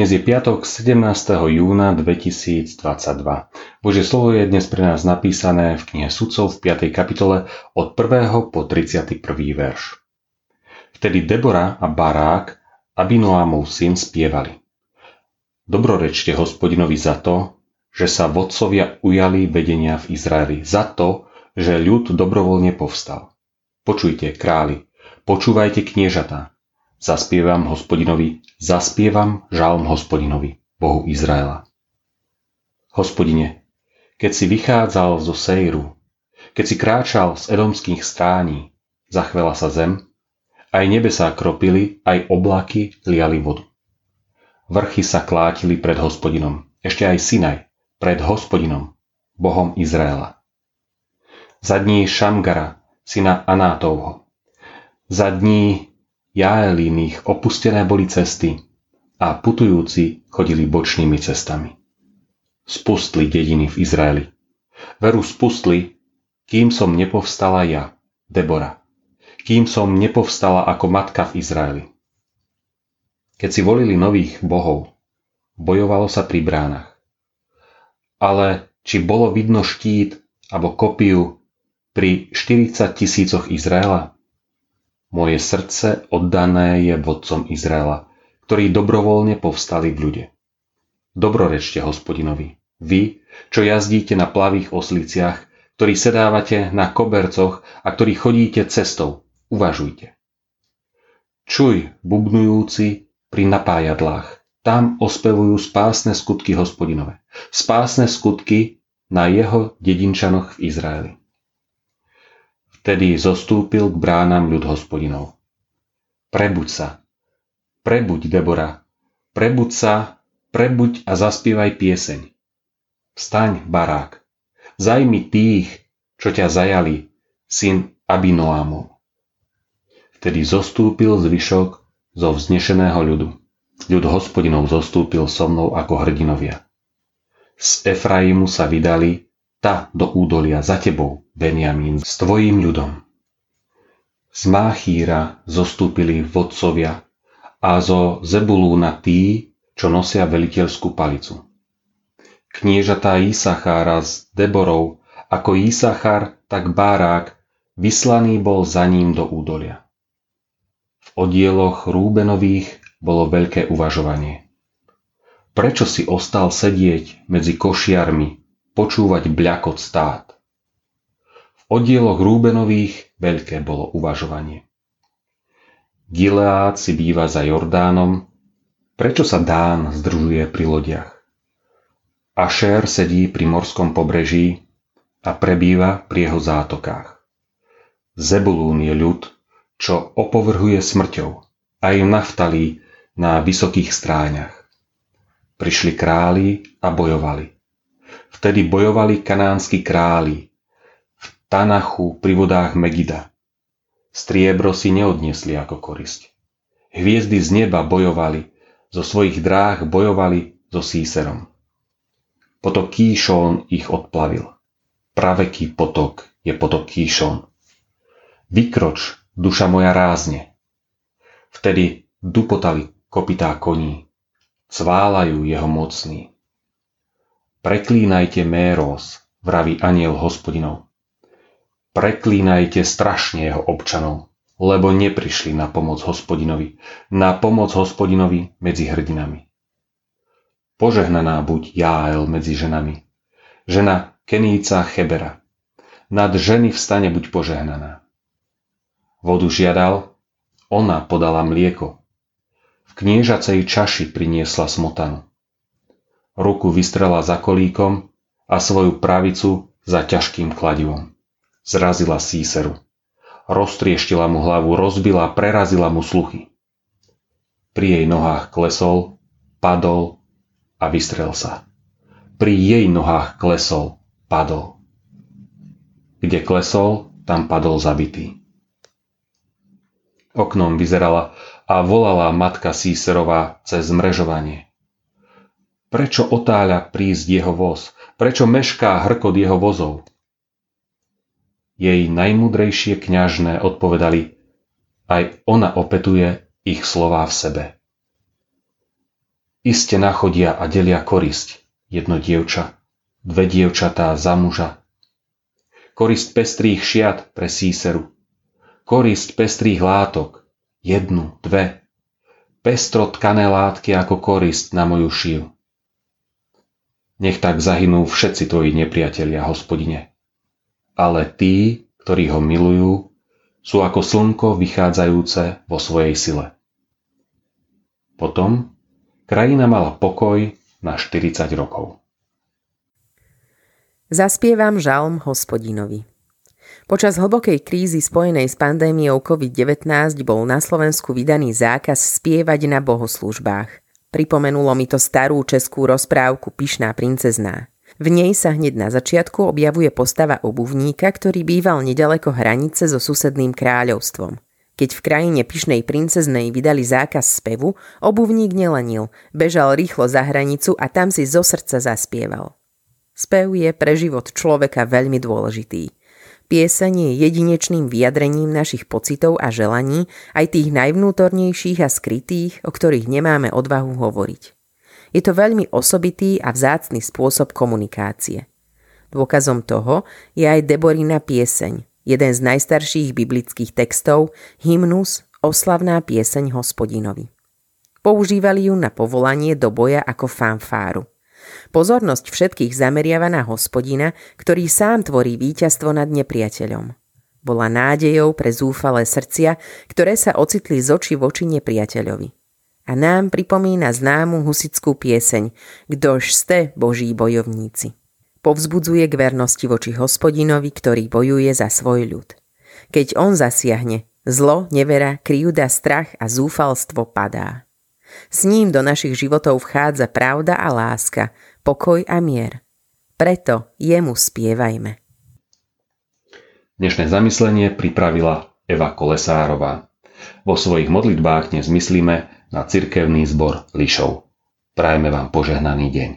Dnes je piatok 17. júna 2022. Božie slovo je dnes pre nás napísané v knihe Sudcov v 5. kapitole od 1. po 31. verš. Vtedy Debora a Barák, Abinoámov syn, spievali. Dobrorečte hospodinovi za to, že sa vodcovia ujali vedenia v Izraeli, za to, že ľud dobrovoľne povstal. Počujte, králi, počúvajte kniežatá, Zaspievam hospodinovi, zaspievam žalm hospodinovi, Bohu Izraela. Hospodine, keď si vychádzal zo Sejru, keď si kráčal z edomských strání, zachvela sa zem, aj nebesá kropili, aj oblaky liali vodu. Vrchy sa klátili pred hospodinom, ešte aj Sinaj, pred hospodinom, Bohom Izraela. Za dní Šamgara, syna Anátovho. Za dní Jaelíných opustené boli cesty a putujúci chodili bočnými cestami. Spustli dediny v Izraeli. Veru spustli, kým som nepovstala ja, Debora. Kým som nepovstala ako matka v Izraeli. Keď si volili nových bohov, bojovalo sa pri bránach. Ale či bolo vidno štít alebo kopiu pri 40 tisícoch Izraela? Moje srdce oddané je vodcom Izraela, ktorí dobrovoľne povstali v ľude. Dobrorečte hospodinovi, vy, čo jazdíte na plavých osliciach, ktorí sedávate na kobercoch a ktorí chodíte cestou, uvažujte. Čuj, bubnujúci pri napájadlách, tam ospevujú spásne skutky hospodinové, spásne skutky na jeho dedinčanoch v Izraeli. Vtedy zostúpil k bránam ľud hospodinov. Prebuď sa. Prebuď, Debora. Prebuď sa, prebuď a zaspievaj pieseň. Vstaň, barák. Zajmi tých, čo ťa zajali, syn Abinoámov. Vtedy zostúpil zvyšok zo vznešeného ľudu. Ľud hospodinov zostúpil so mnou ako hrdinovia. Z Efraimu sa vydali ta do údolia za tebou, Benjamín, s tvojím ľudom. Z Máchíra zostúpili vodcovia a zo Zebulúna tí, čo nosia veliteľskú palicu. Kniežatá Isachára s Deborou, ako Isachar, tak Bárák, vyslaný bol za ním do údolia. V odieloch Rúbenových bolo veľké uvažovanie. Prečo si ostal sedieť medzi košiarmi počúvať bľakot stát. V oddieloch Rúbenových veľké bolo uvažovanie. Gileád si býva za Jordánom, prečo sa Dán združuje pri lodiach? Ašer sedí pri morskom pobreží a prebýva pri jeho zátokách. Zebulún je ľud, čo opovrhuje smrťou, aj Naftalí na vysokých stráňach. Prišli králi a bojovali. Vtedy bojovali kanánsky králi v Tanachu pri vodách Megida. Striebro si neodniesli ako korisť. Hviezdy z neba bojovali, zo svojich dráh bojovali so Síserom. Potok Kíšón ich odplavil. Praveký potok je potok Kíšón. Vykroč, duša moja rázne. Vtedy dupotali kopitá koní. Cválajú jeho mocný. Preklínajte Méros, vraví aniel hospodinov. Preklínajte strašne jeho občanov, lebo neprišli na pomoc hospodinovi, na pomoc hospodinovi medzi hrdinami. Požehnaná buď Jáel medzi ženami, žena Keníca Chebera. Nad ženy v stane buď požehnaná. Vodu žiadal, ona podala mlieko. V kniežacej čaši priniesla smotanu ruku vystrela za kolíkom a svoju pravicu za ťažkým kladivom. Zrazila Síseru. Roztrieštila mu hlavu, rozbila, prerazila mu sluchy. Pri jej nohách klesol, padol a vystrel sa. Pri jej nohách klesol, padol. Kde klesol, tam padol zabitý. Oknom vyzerala a volala matka Síserová cez mrežovanie. Prečo otáľa prísť jeho voz? Prečo mešká hrkot jeho vozov? Jej najmudrejšie kňažné odpovedali, aj ona opetuje ich slová v sebe. iste nachodia a delia korisť, jedno dievča, dve dievčatá za muža. Korist pestrých šiat pre síseru, korist pestrých látok, jednu, dve, pestro tkané látky ako korist na moju šiju. Nech tak zahynú všetci tvoji nepriatelia, hospodine. Ale tí, ktorí ho milujú, sú ako slnko vychádzajúce vo svojej sile. Potom krajina mala pokoj na 40 rokov. Zaspievam žalm hospodinovi. Počas hlbokej krízy spojenej s pandémiou COVID-19 bol na Slovensku vydaný zákaz spievať na bohoslúžbách. Pripomenulo mi to starú českú rozprávku Pyšná princezná. V nej sa hneď na začiatku objavuje postava obuvníka, ktorý býval nedaleko hranice so susedným kráľovstvom. Keď v krajine pyšnej princeznej vydali zákaz spevu, obuvník nelenil, bežal rýchlo za hranicu a tam si zo srdca zaspieval. Spev je pre život človeka veľmi dôležitý. Pieseň je jedinečným vyjadrením našich pocitov a želaní, aj tých najvnútornejších a skrytých, o ktorých nemáme odvahu hovoriť. Je to veľmi osobitý a vzácny spôsob komunikácie. Dôkazom toho je aj Deborina pieseň, jeden z najstarších biblických textov, hymnus, oslavná pieseň hospodinovi. Používali ju na povolanie do boja ako fanfáru. Pozornosť všetkých zameriava na hospodina, ktorý sám tvorí víťazstvo nad nepriateľom. Bola nádejou pre zúfalé srdcia, ktoré sa ocitli z oči voči nepriateľovi. A nám pripomína známu husickú pieseň Kdož ste, boží bojovníci. Povzbudzuje k vernosti voči hospodinovi, ktorý bojuje za svoj ľud. Keď on zasiahne, zlo, nevera, kryjúda, strach a zúfalstvo padá. S ním do našich životov vchádza pravda a láska, pokoj a mier. Preto jemu spievajme. Dnešné zamyslenie pripravila Eva Kolesárová. Vo svojich modlitbách dnes myslíme na cirkevný zbor Lišov. Prajme vám požehnaný deň.